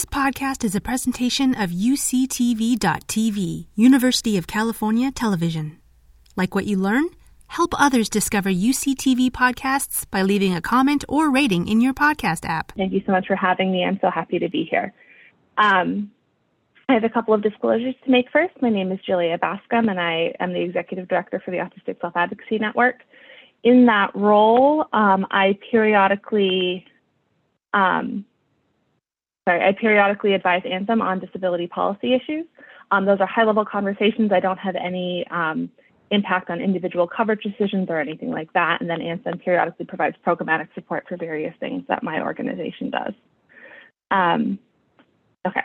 This podcast is a presentation of UCTV.tv, University of California Television. Like what you learn? Help others discover UCTV podcasts by leaving a comment or rating in your podcast app. Thank you so much for having me. I'm so happy to be here. Um, I have a couple of disclosures to make first. My name is Julia Bascom, and I am the executive director for the Autistic Self Advocacy Network. In that role, um, I periodically um, sorry, I periodically advise Anthem on disability policy issues. Um, those are high level conversations. I don't have any um, impact on individual coverage decisions or anything like that. And then Anthem periodically provides programmatic support for various things that my organization does. Um, okay.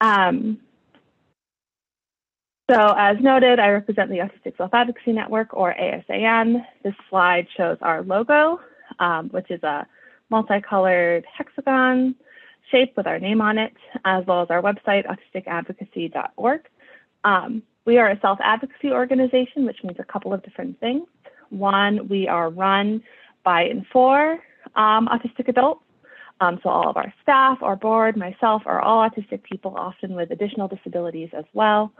Um, so as noted, I represent the Autistic Self-Advocacy Network, or ASAN. This slide shows our logo, um, which is a multicolored hexagon shape with our name on it, as well as our website, autisticadvocacy.org. Um, we are a self-advocacy organization, which means a couple of different things. One, we are run by and for um, autistic adults. Um, so all of our staff, our board, myself are all autistic people, often with additional disabilities as well.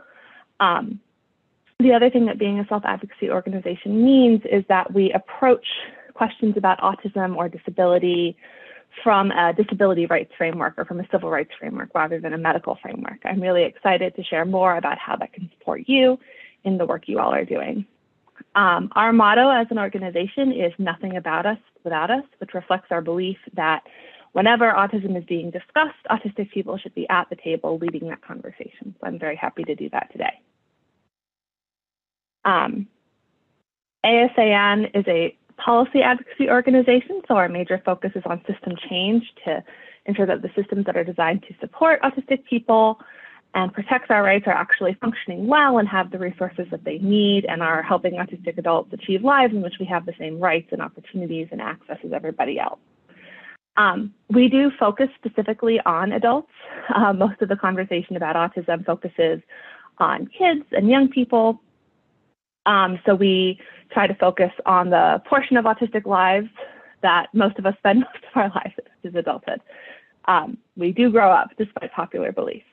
Um, the other thing that being a self-advocacy organization means is that we approach questions about autism or disability from a disability rights framework or from a civil rights framework rather than a medical framework. I'm really excited to share more about how that can support you in the work you all are doing. Um, our motto as an organization is nothing about us without us, which reflects our belief that whenever autism is being discussed, autistic people should be at the table leading that conversation. So I'm very happy to do that today. Um, ASAN is a policy advocacy organization, so our major focus is on system change to ensure that the systems that are designed to support autistic people and protect our rights are actually functioning well and have the resources that they need and are helping autistic adults achieve lives in which we have the same rights and opportunities and access as everybody else. Um, we do focus specifically on adults. Uh, most of the conversation about autism focuses on kids and young people, um, so we try to focus on the portion of autistic lives that most of us spend most of our lives as adulthood. Um, we do grow up despite popular belief.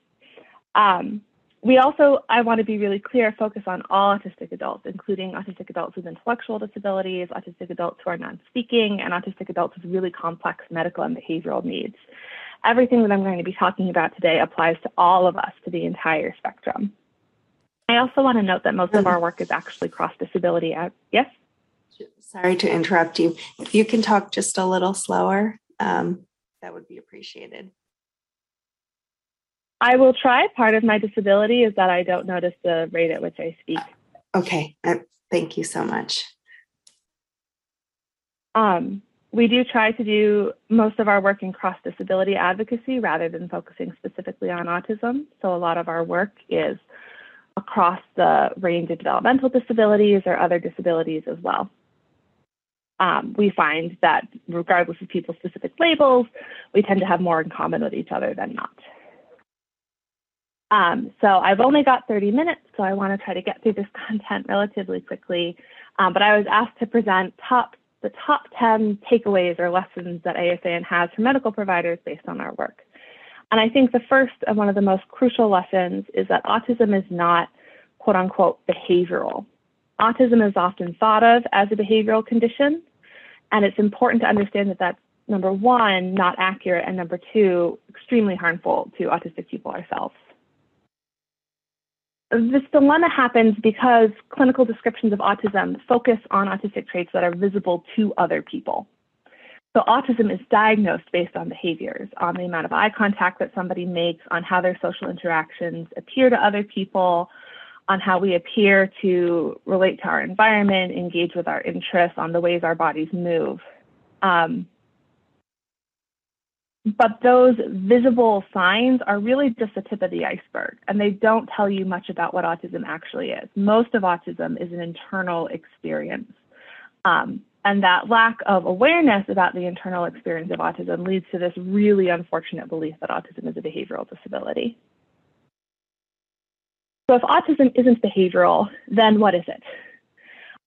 Um, we also, I want to be really clear, focus on all autistic adults, including autistic adults with intellectual disabilities, autistic adults who are non-speaking, and autistic adults with really complex medical and behavioral needs. Everything that I'm going to be talking about today applies to all of us, to the entire spectrum. I also want to note that most of our work is actually cross disability. Yes? Sorry to interrupt you. If you can talk just a little slower, um, that would be appreciated. I will try. Part of my disability is that I don't notice the rate at which I speak. Okay. Uh, thank you so much. Um, we do try to do most of our work in cross disability advocacy rather than focusing specifically on autism. So a lot of our work is across the range of developmental disabilities or other disabilities as well. Um, we find that regardless of people's specific labels, we tend to have more in common with each other than not. Um, so I've only got 30 minutes, so I want to try to get through this content relatively quickly. Um, but I was asked to present top the top 10 takeaways or lessons that ASAN has for medical providers based on our work. And I think the first and one of the most crucial lessons is that autism is not quote unquote behavioral. Autism is often thought of as a behavioral condition, and it's important to understand that that's number one, not accurate, and number two, extremely harmful to autistic people ourselves. This dilemma happens because clinical descriptions of autism focus on autistic traits that are visible to other people. So autism is diagnosed based on behaviors, on the amount of eye contact that somebody makes, on how their social interactions appear to other people, on how we appear to relate to our environment, engage with our interests, on the ways our bodies move. Um, but those visible signs are really just the tip of the iceberg, and they don't tell you much about what autism actually is. Most of autism is an internal experience. Um, and that lack of awareness about the internal experience of autism leads to this really unfortunate belief that autism is a behavioral disability. So if autism isn't behavioral, then what is it?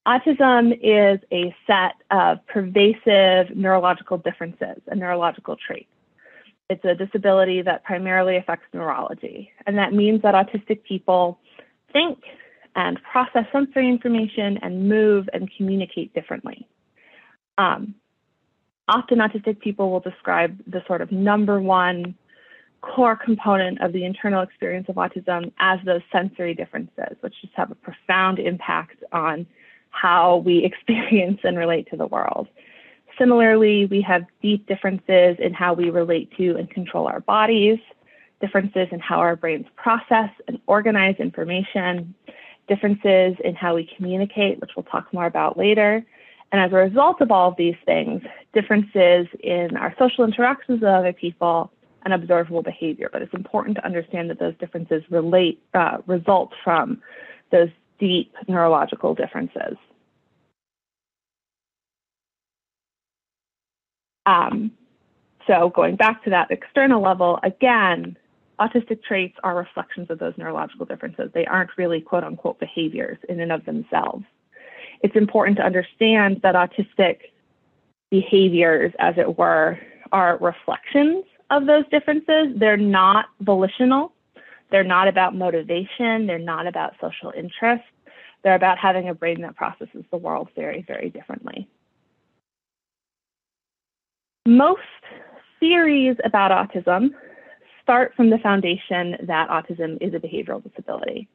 Autism is a set of pervasive neurological differences and neurological traits. It's a disability that primarily affects neurology. And that means that autistic people think and process sensory information and move and communicate differently. Um, often autistic people will describe the sort of number one core component of the internal experience of autism as those sensory differences, which just have a profound impact on how we experience and relate to the world. Similarly, we have deep differences in how we relate to and control our bodies, differences in how our brains process and organize information, differences in how we communicate, which we'll talk more about later. And as a result of all of these things, differences in our social interactions with other people and observable behavior. But it's important to understand that those differences relate, uh, result from those deep neurological differences. Um, so going back to that external level, again, autistic traits are reflections of those neurological differences. They aren't really quote unquote behaviors in and of themselves. It's important to understand that autistic behaviors, as it were, are reflections of those differences. They're not volitional. They're not about motivation. They're not about social interest. They're about having a brain that processes the world very, very differently. Most theories about autism start from the foundation that autism is a behavioral disability.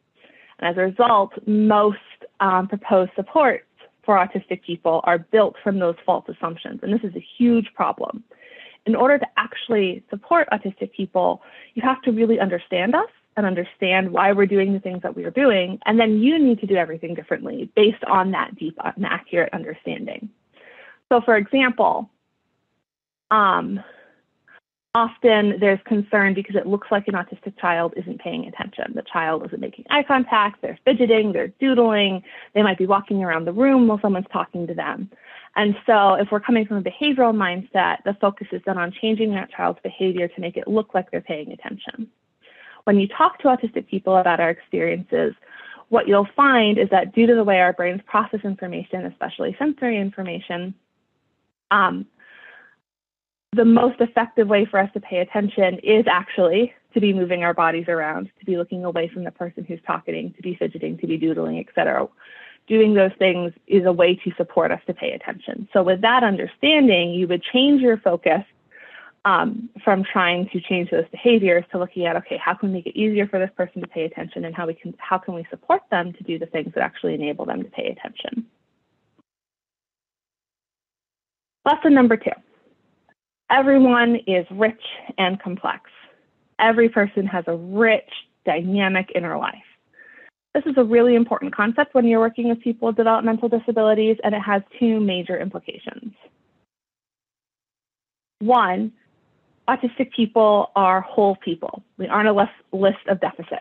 And as a result, most um, proposed supports for autistic people are built from those false assumptions. And this is a huge problem. In order to actually support autistic people, you have to really understand us and understand why we're doing the things that we are doing. And then you need to do everything differently based on that deep and accurate understanding. So, for example, um, often there's concern because it looks like an autistic child isn't paying attention. The child isn't making eye contact, they're fidgeting, they're doodling, they might be walking around the room while someone's talking to them. And so, if we're coming from a behavioral mindset, the focus is then on changing that child's behavior to make it look like they're paying attention. When you talk to autistic people about our experiences, what you'll find is that due to the way our brains process information, especially sensory information, um, the most effective way for us to pay attention is actually to be moving our bodies around, to be looking away from the person who's talking, to be fidgeting, to be doodling, etc. Doing those things is a way to support us to pay attention. So with that understanding, you would change your focus um, from trying to change those behaviors to looking at okay, how can we make it easier for this person to pay attention, and how we can how can we support them to do the things that actually enable them to pay attention. Lesson number two everyone is rich and complex. Every person has a rich, dynamic inner life. This is a really important concept when you're working with people with developmental disabilities, and it has two major implications. One, autistic people are whole people. We aren't a list of deficits.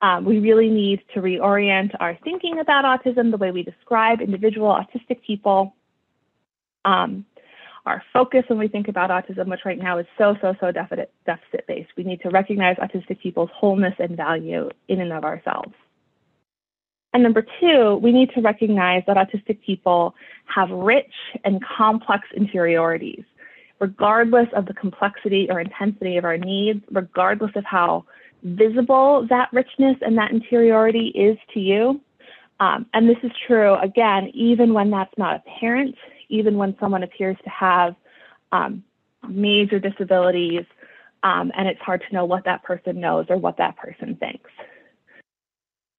Um, we really need to reorient our thinking about autism, the way we describe individual autistic people. Um, our focus when we think about autism, which right now is so, so, so deficit, deficit based. We need to recognize autistic people's wholeness and value in and of ourselves. And number two, we need to recognize that autistic people have rich and complex interiorities, regardless of the complexity or intensity of our needs, regardless of how visible that richness and that interiority is to you. Um, and this is true, again, even when that's not apparent even when someone appears to have um, major disabilities um, and it's hard to know what that person knows or what that person thinks.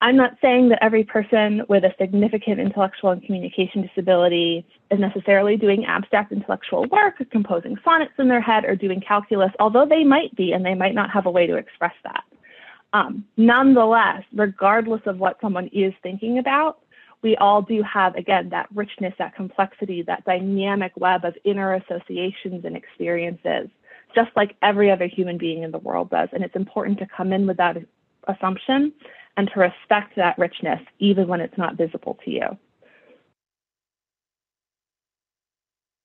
I'm not saying that every person with a significant intellectual and communication disability is necessarily doing abstract intellectual work, composing sonnets in their head, or doing calculus, although they might be and they might not have a way to express that. Um, nonetheless, regardless of what someone is thinking about, we all do have, again, that richness, that complexity, that dynamic web of inner associations and experiences, just like every other human being in the world does. And it's important to come in with that assumption and to respect that richness, even when it's not visible to you.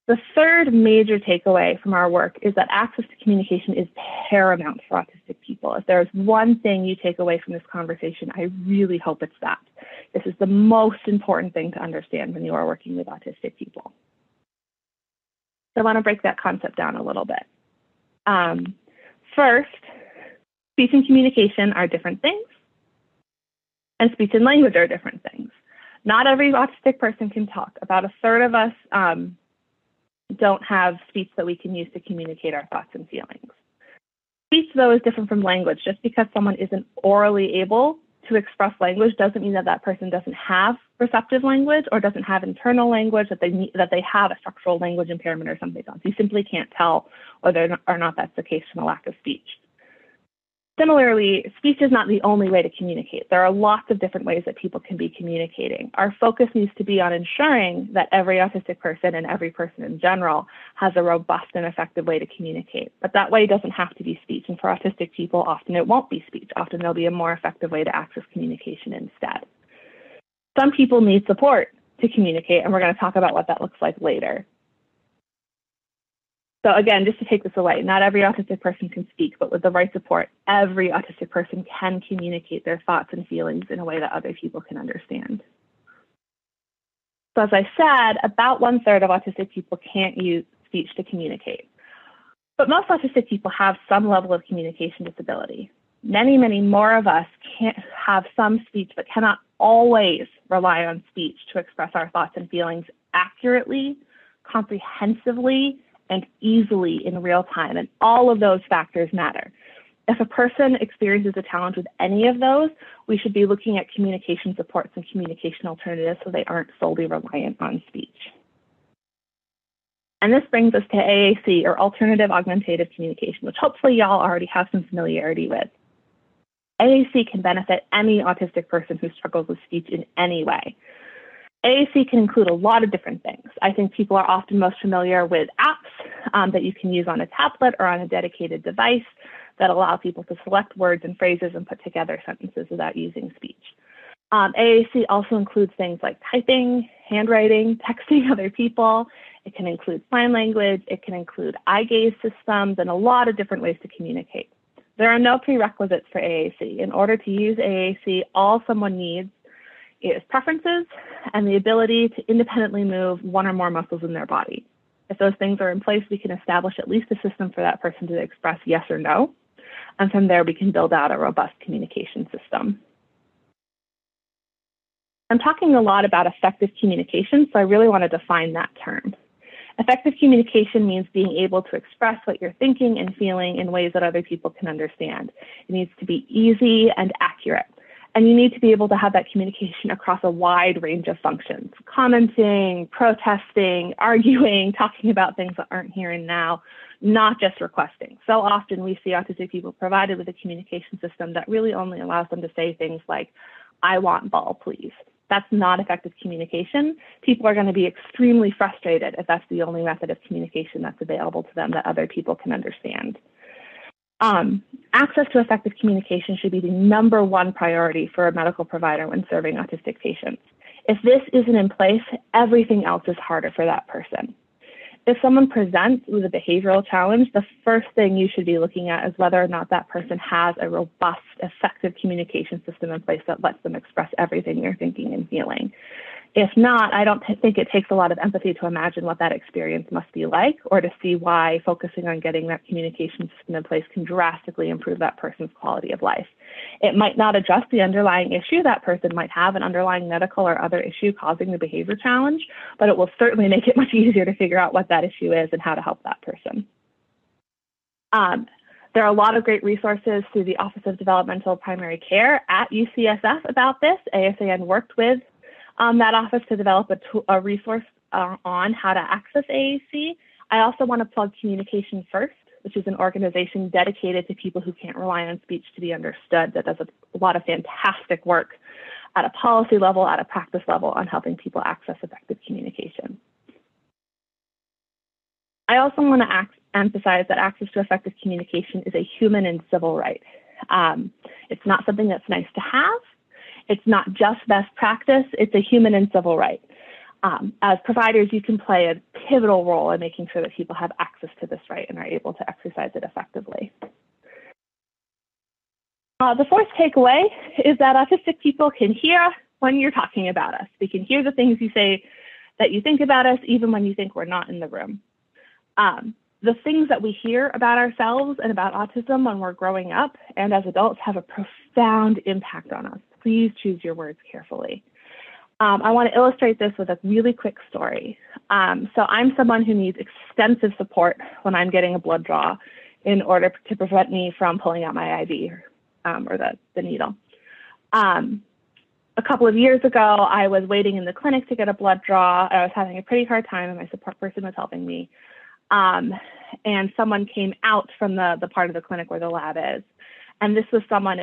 The third major takeaway from our work is that access to communication is paramount for autistic people. If there's one thing you take away from this conversation, I really hope it's that. This is the most important thing to understand when you are working with autistic people. So I want to break that concept down a little bit. Um, first, speech and communication are different things, and speech and language are different things. Not every autistic person can talk. About a third of us um, don't have speech that we can use to communicate our thoughts and feelings. Speech, though, is different from language. Just because someone isn't orally able to express language doesn't mean that that person doesn't have receptive language or doesn't have internal language that they need, that they have a structural language impairment or something else. You simply can't tell whether or not that's the case from a lack of speech. Similarly, speech is not the only way to communicate. There are lots of different ways that people can be communicating. Our focus needs to be on ensuring that every autistic person and every person in general has a robust and effective way to communicate. But that way doesn't have to be speech. And for autistic people, often it won't be speech. Often there'll be a more effective way to access communication instead. Some people need support to communicate, and we're going to talk about what that looks like later. So again, just to take this away, not every autistic person can speak, but with the right support, every autistic person can communicate their thoughts and feelings in a way that other people can understand. So as I said, about one third of autistic people can't use speech to communicate. But most autistic people have some level of communication disability. Many, many more of us can't have some speech, but cannot always rely on speech to express our thoughts and feelings accurately, comprehensively, and easily in real time. And all of those factors matter. If a person experiences a challenge with any of those, we should be looking at communication supports and communication alternatives so they aren't solely reliant on speech. And this brings us to AAC, or Alternative Augmentative Communication, which hopefully y'all already have some familiarity with. AAC can benefit any autistic person who struggles with speech in any way. AAC can include a lot of different things. I think people are often most familiar with apps um, that you can use on a tablet or on a dedicated device that allow people to select words and phrases and put together sentences without using speech. Um, AAC also includes things like typing, handwriting, texting other people. It can include sign language. It can include eye gaze systems and a lot of different ways to communicate. There are no prerequisites for AAC. In order to use AAC, all someone needs is preferences and the ability to independently move one or more muscles in their body. If those things are in place, we can establish at least a system for that person to express yes or no. And from there, we can build out a robust communication system. I'm talking a lot about effective communication, so I really want to define that term. Effective communication means being able to express what you're thinking and feeling in ways that other people can understand. It needs to be easy and accurate. And you need to be able to have that communication across a wide range of functions commenting, protesting, arguing, talking about things that aren't here and now, not just requesting. So often we see autistic people provided with a communication system that really only allows them to say things like, I want ball, please. That's not effective communication. People are going to be extremely frustrated if that's the only method of communication that's available to them that other people can understand. Um, access to effective communication should be the number one priority for a medical provider when serving autistic patients. If this isn't in place, everything else is harder for that person. If someone presents with a behavioral challenge, the first thing you should be looking at is whether or not that person has a robust, effective communication system in place that lets them express everything they're thinking and feeling. If not, I don't think it takes a lot of empathy to imagine what that experience must be like or to see why focusing on getting that communication system in place can drastically improve that person's quality of life. It might not address the underlying issue. That person might have an underlying medical or other issue causing the behavior challenge, but it will certainly make it much easier to figure out what that issue is and how to help that person. Um, there are a lot of great resources through the Office of Developmental Primary Care at UCSF about this. ASAN worked with um, that office to develop a, a resource uh, on how to access AAC. I also want to plug Communication First, which is an organization dedicated to people who can't rely on speech to be understood, that does a, lot of fantastic work at a policy level, at a practice level on helping people access effective communication. I also want to emphasize that access to effective communication is a human and civil right. Um, it's not something that's nice to have. It's not just best practice, it's a human and civil right. Um, as providers, you can play a pivotal role in making sure that people have access to this right and are able to exercise it effectively. Uh, the fourth takeaway is that autistic people can hear when you're talking about us. We can hear the things you say that you think about us, even when you think we're not in the room. Um, the things that we hear about ourselves and about autism when we're growing up and as adults have a profound impact on us. Please choose your words carefully. Um, I want to illustrate this with a really quick story. Um, so I'm someone who needs extensive support when I'm getting a blood draw in order to prevent me from pulling out my IV um, or the, the needle. Um, a couple of years ago, I was waiting in the clinic to get a blood draw. I was having a pretty hard time, and my support person was helping me. Um, and someone came out from the, the part of the clinic where the lab is. And this was someone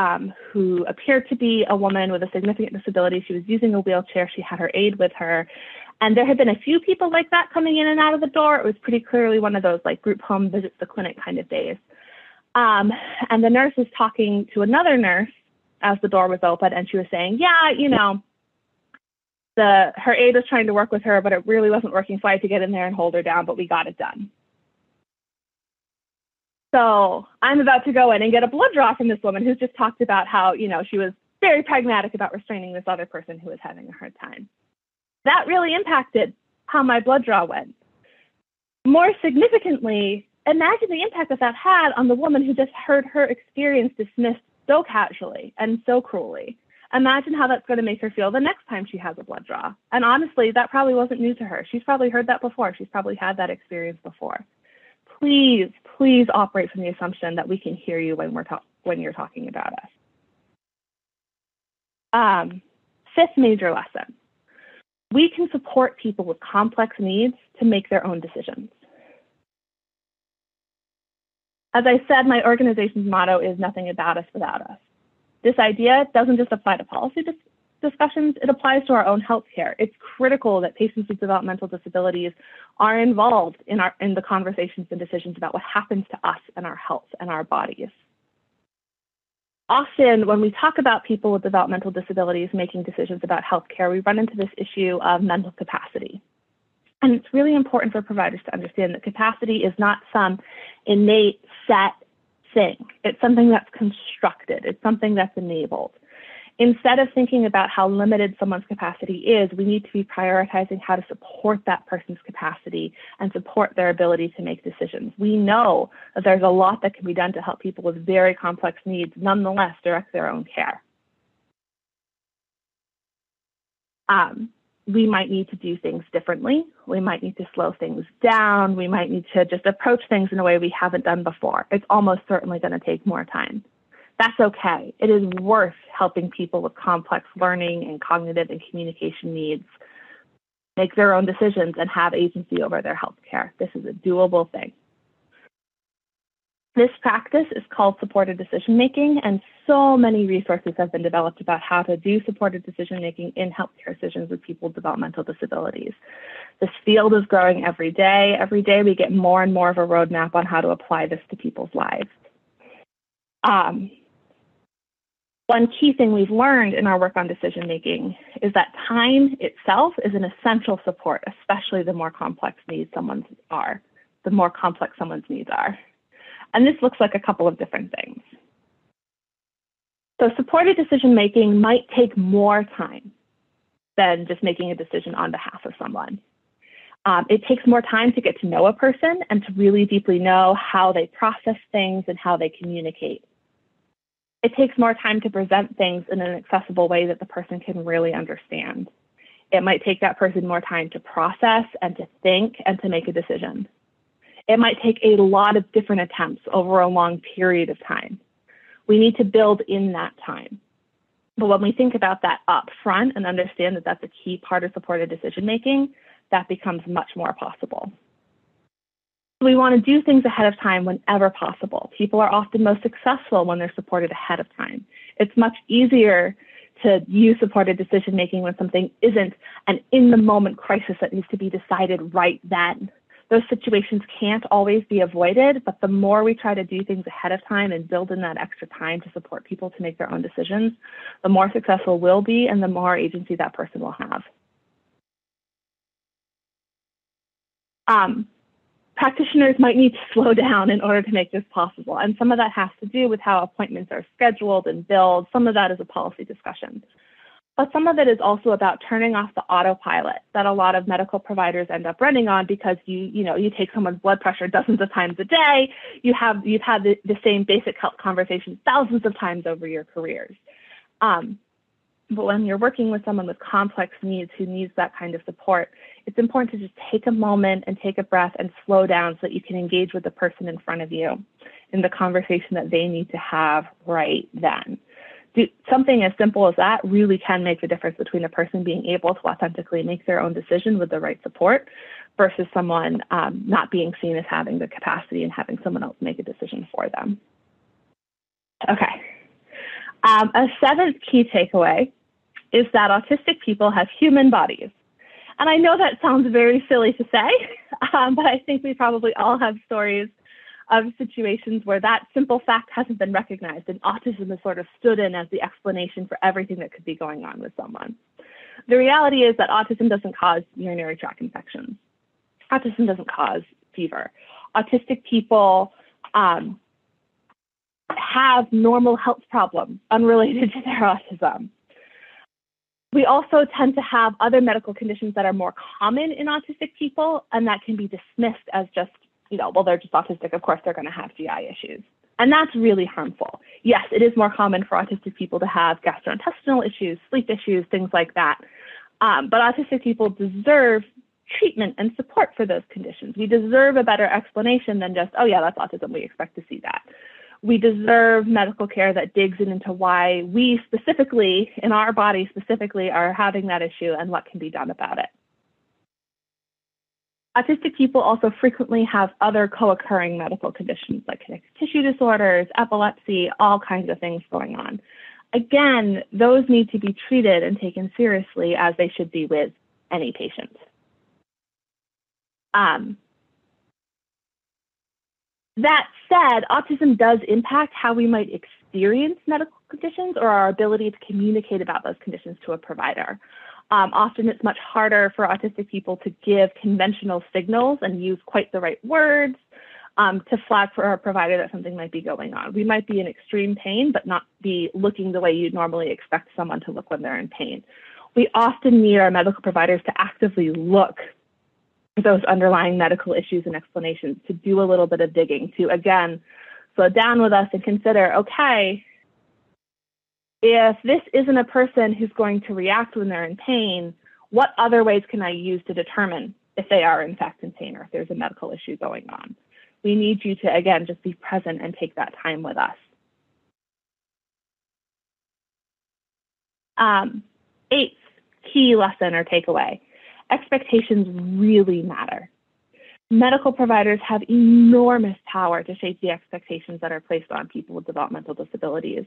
um, who appeared to be a woman with a significant disability. She was using a wheelchair. She had her aide with her. And there had been a few people like that coming in and out of the door. It was pretty clearly one of those like group home visits the clinic kind of days. Um, and the nurse was talking to another nurse as the door was open, and she was saying, "Yeah, you know, the her aide was trying to work with her, but it really wasn't working. So I had to get in there and hold her down, but we got it done." So I'm about to go in and get a blood draw from this woman who's just talked about how, you know, she was very pragmatic about restraining this other person who was having a hard time. That really impacted how my blood draw went. More significantly, imagine the impact that that had on the woman who just heard her experience dismissed so casually and so cruelly. Imagine how that's going to make her feel the next time she has a blood draw. And honestly, that probably wasn't new to her. She's probably heard that before. She's probably had that experience before please, please operate from the assumption that we can hear you when we're ta- when you're talking about us. Um, fifth major lesson. We can support people with complex needs to make their own decisions. As I said, my organization's motto is nothing about us without us. This idea doesn't just apply to policy discussions, it applies to our own healthcare. It's critical that patients with developmental disabilities are involved in, our, in the conversations and decisions about what happens to us and our health and our bodies. Often, when we talk about people with developmental disabilities making decisions about healthcare, we run into this issue of mental capacity. And it's really important for providers to understand that capacity is not some innate set thing. It's something that's constructed. It's something that's enabled instead of thinking about how limited someone's capacity is, we need to be prioritizing how to support that person's capacity and support their ability to make decisions. We know that there's a lot that can be done to help people with very complex needs nonetheless direct their own care. Um, we might need to do things differently. We might need to slow things down. We might need to just approach things in a way we haven't done before. It's almost certainly going to take more time. That's okay. It is worth helping people with complex learning and cognitive and communication needs make their own decisions and have agency over their health care. This is a doable thing. This practice is called supported decision making, and so many resources have been developed about how to do supported decision making in healthcare decisions with people with developmental disabilities. This field is growing every day. Every day, we get more and more of a roadmap on how to apply this to people's lives. Um, one key thing we've learned in our work on decision making is that time itself is an essential support, especially the more complex needs someone's are, the more complex someone's needs are. And this looks like a couple of different things. So supported decision making might take more time than just making a decision on behalf of someone. Um, it takes more time to get to know a person and to really deeply know how they process things and how they communicate it takes more time to present things in an accessible way that the person can really understand. It might take that person more time to process and to think and to make a decision. It might take a lot of different attempts over a long period of time. We need to build in that time. But when we think about that up front and understand that that's a key part of supported decision making, that becomes much more possible. We want to do things ahead of time whenever possible. People are often most successful when they're supported ahead of time. It's much easier to use supported decision making when something isn't an in the moment crisis that needs to be decided right then. Those situations can't always be avoided, but the more we try to do things ahead of time and build in that extra time to support people to make their own decisions, the more successful we'll be and the more agency that person will have. Um, practitioners might need to slow down in order to make this possible. And some of that has to do with how appointments are scheduled and billed. Some of that is a policy discussion. but some of it is also about turning off the autopilot that a lot of medical providers end up running on because you you know you take someone's blood pressure dozens of times a day you have you've had the, the same basic health conversations thousands of times over your careers um, but when you're working with someone with complex needs who needs that kind of support it's important to just take a moment and take a breath and slow down so that you can engage with the person in front of you in the conversation that they need to have right then do, something as simple as that really can make the difference between a person being able to authentically make their own decision with the right support versus someone um, not being seen as having the capacity and having someone else make a decision for them. Okay. Um, a seventh key takeaway is that autistic people have human bodies. And I know that sounds very silly to say, um, but I think we probably all have stories of situations where that simple fact hasn't been recognized and autism has sort of stood in as the explanation for everything that could be going on with someone. The reality is that autism doesn't cause urinary tract infections. Autism doesn't cause fever. Autistic people um, have normal health problems unrelated to their autism. We also tend to have other medical conditions that are more common in autistic people, and that can be dismissed as just you know, well, they're just autistic, of course they're going to have GI issues. And that's really harmful. Yes, it is more common for autistic people to have gastrointestinal issues, sleep issues, things like that. Um, but autistic people deserve treatment and support for those conditions. We deserve a better explanation than just, oh, yeah, that's autism. We expect to see that. We deserve medical care that digs into why we specifically, in our body specifically, are having that issue and what can be done about it. Autistic people also frequently have other co-occurring medical conditions like connective tissue disorders, epilepsy, all kinds of things going on. Again, those need to be treated and taken seriously as they should be with any patient. Um, that said, autism does impact how we might experience medical conditions or our ability to communicate about those conditions to a provider. Um, often it's much harder for autistic people to give conventional signals and use quite the right words um, to flag for our provider that something might be going on. We might be in extreme pain, but not be looking the way you'd normally expect someone to look when they're in pain. We often need our medical providers to actively look those underlying medical issues and explanations, to do a little bit of digging, to again slow down with us and consider, okay, if this isn't a person who's going to react when they're in pain, what other ways can I use to determine if they are in fact in pain or if there's a medical issue going on? We need you to, again, just be present and take that time with us. Um, eighth key lesson or takeaway expectations really matter. Medical providers have enormous power to shape the expectations that are placed on people with developmental disabilities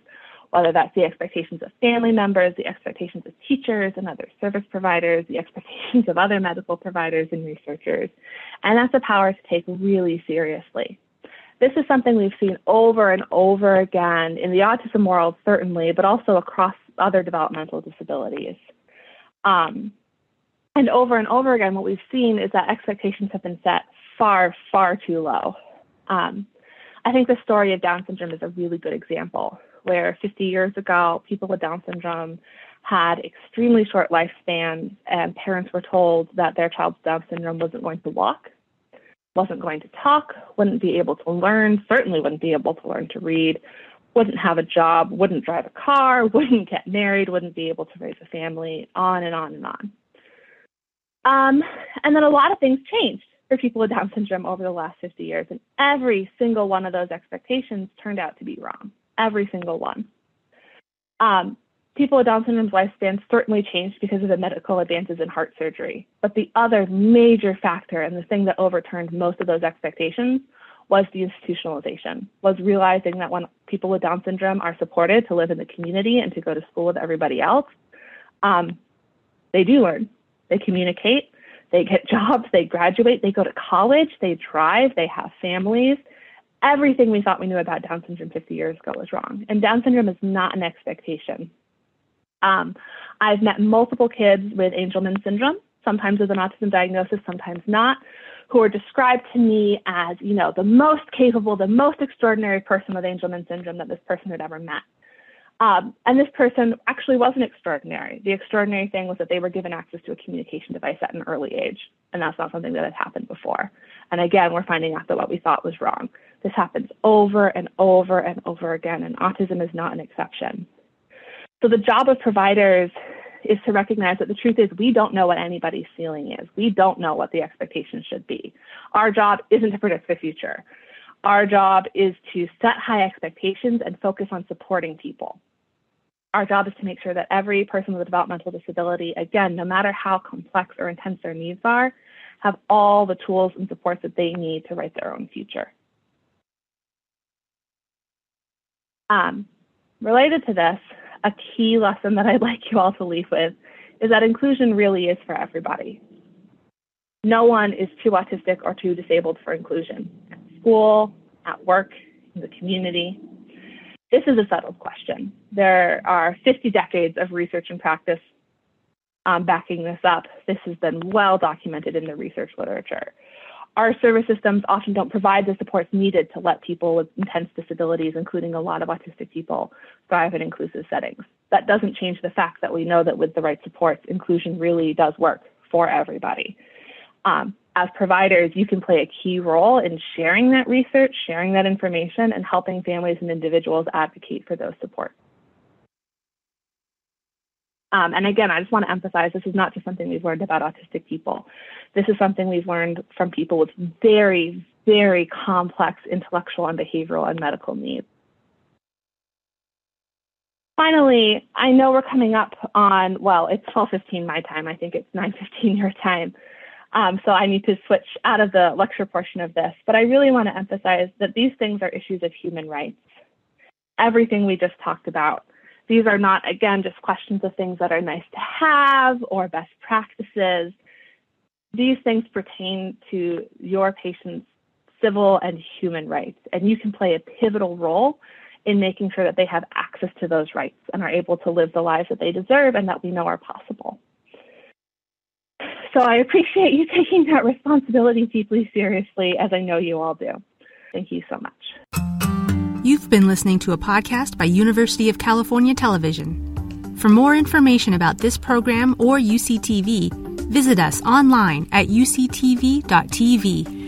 whether that's the expectations of family members, the expectations of teachers and other service providers, the expectations of other medical providers and researchers. And that's a power to take really seriously. This is something we've seen over and over again in the autism world, certainly, but also across other developmental disabilities. Um, and over and over again, what we've seen is that expectations have been set far, far too low. Um, I think the story of Down syndrome is a really good example where 50 years ago, people with Down syndrome had extremely short lifespans, and parents were told that their child's Down syndrome wasn't going to walk, wasn't going to talk, wouldn't be able to learn, certainly wouldn't be able to learn to read, wouldn't have a job, wouldn't drive a car, wouldn't get married, wouldn't be able to raise a family, on and on and on. Um, and then a lot of things changed for people with Down syndrome over the last 50 years, and every single one of those expectations turned out to be wrong every single one. Um, people with Down syndrome's lifespan certainly changed because of the medical advances in heart surgery. But the other major factor and the thing that overturned most of those expectations was deinstitutionalization, was realizing that when people with Down syndrome are supported to live in the community and to go to school with everybody else, um, they do learn. They communicate, they get jobs, they graduate, they go to college, they drive, they have families, everything we thought we knew about Down syndrome 50 years ago was wrong. And Down syndrome is not an expectation. Um, I've met multiple kids with Angelman syndrome, sometimes with an autism diagnosis, sometimes not, who are described to me as, you know, the most capable, the most extraordinary person with Angelman syndrome that this person had ever met. Um, and this person actually wasn't extraordinary. The extraordinary thing was that they were given access to a communication device at an early age, and that's not something that had happened before. And again, we're finding out that what we thought was wrong. This happens over and over and over again, and autism is not an exception. So the job of providers is to recognize that the truth is we don't know what anybody's ceiling is. We don't know what the expectations should be. Our job isn't to predict the future. Our job is to set high expectations and focus on supporting people. Our job is to make sure that every person with a developmental disability, again, no matter how complex or intense their needs are, have all the tools and supports that they need to write their own future. Um, related to this, a key lesson that I'd like you all to leave with is that inclusion really is for everybody. No one is too autistic or too disabled for inclusion school, at work, in the community. This is a settled question. There are 50 decades of research and practice um, backing this up. This has been well documented in the research literature our service systems often don't provide the supports needed to let people with intense disabilities, including a lot of autistic people, thrive in inclusive settings. That doesn't change the fact that we know that with the right supports, inclusion really does work for everybody. Um, as providers, you can play a key role in sharing that research, sharing that information, and helping families and individuals advocate for those supports. Um, and again, I just want to emphasize this is not just something we've learned about autistic people. This is something we've learned from people with very, very complex intellectual and behavioral and medical needs. Finally, I know we're coming up on, well, it's 12.15 my time. I think it's 9.15 your time. Um, so I need to switch out of the lecture portion of this. But I really want to emphasize that these things are issues of human rights. Everything we just talked about these are not, again, just questions of things that are nice to have or best practices. These things pertain to your patient's civil and human rights, and you can play a pivotal role in making sure that they have access to those rights and are able to live the lives that they deserve and that we know are possible. So I appreciate you taking that responsibility deeply seriously, as I know you all do. Thank you so much. You've been listening to a podcast by University of California Television. For more information about this program or UCTV, visit us online at uctv.tv